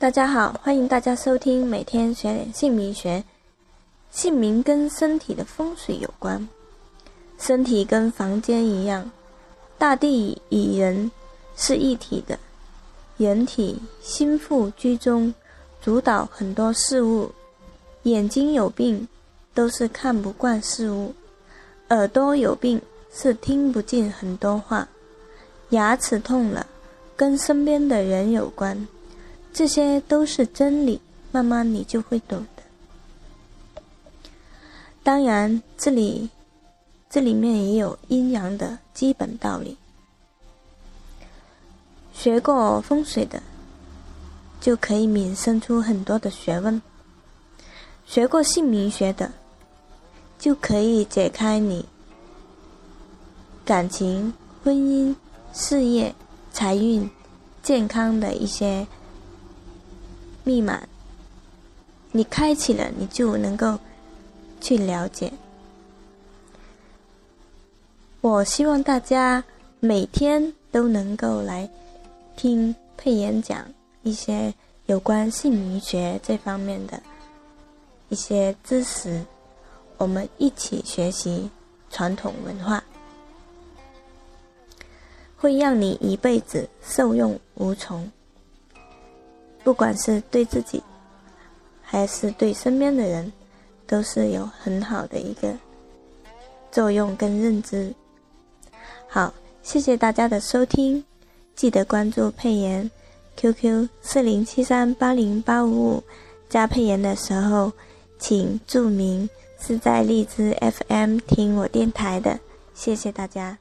大家好，欢迎大家收听每天学点姓名学。姓名跟身体的风水有关，身体跟房间一样，大地与人是一体的。人体心腹居中，主导很多事物。眼睛有病，都是看不惯事物；耳朵有病，是听不进很多话；牙齿痛了，跟身边的人有关。这些都是真理，慢慢你就会懂的。当然，这里这里面也有阴阳的基本道理。学过风水的，就可以衍生出很多的学问；学过姓名学的，就可以解开你感情、婚姻、事业、财运、健康的一些。密码，你开启了，你就能够去了解。我希望大家每天都能够来听佩妍讲一些有关姓名学这方面的一些知识，我们一起学习传统文化，会让你一辈子受用无穷。不管是对自己，还是对身边的人，都是有很好的一个作用跟认知。好，谢谢大家的收听，记得关注佩妍 QQ 四零七三八零八五五，加佩妍的时候，请注明是在荔枝 FM 听我电台的，谢谢大家。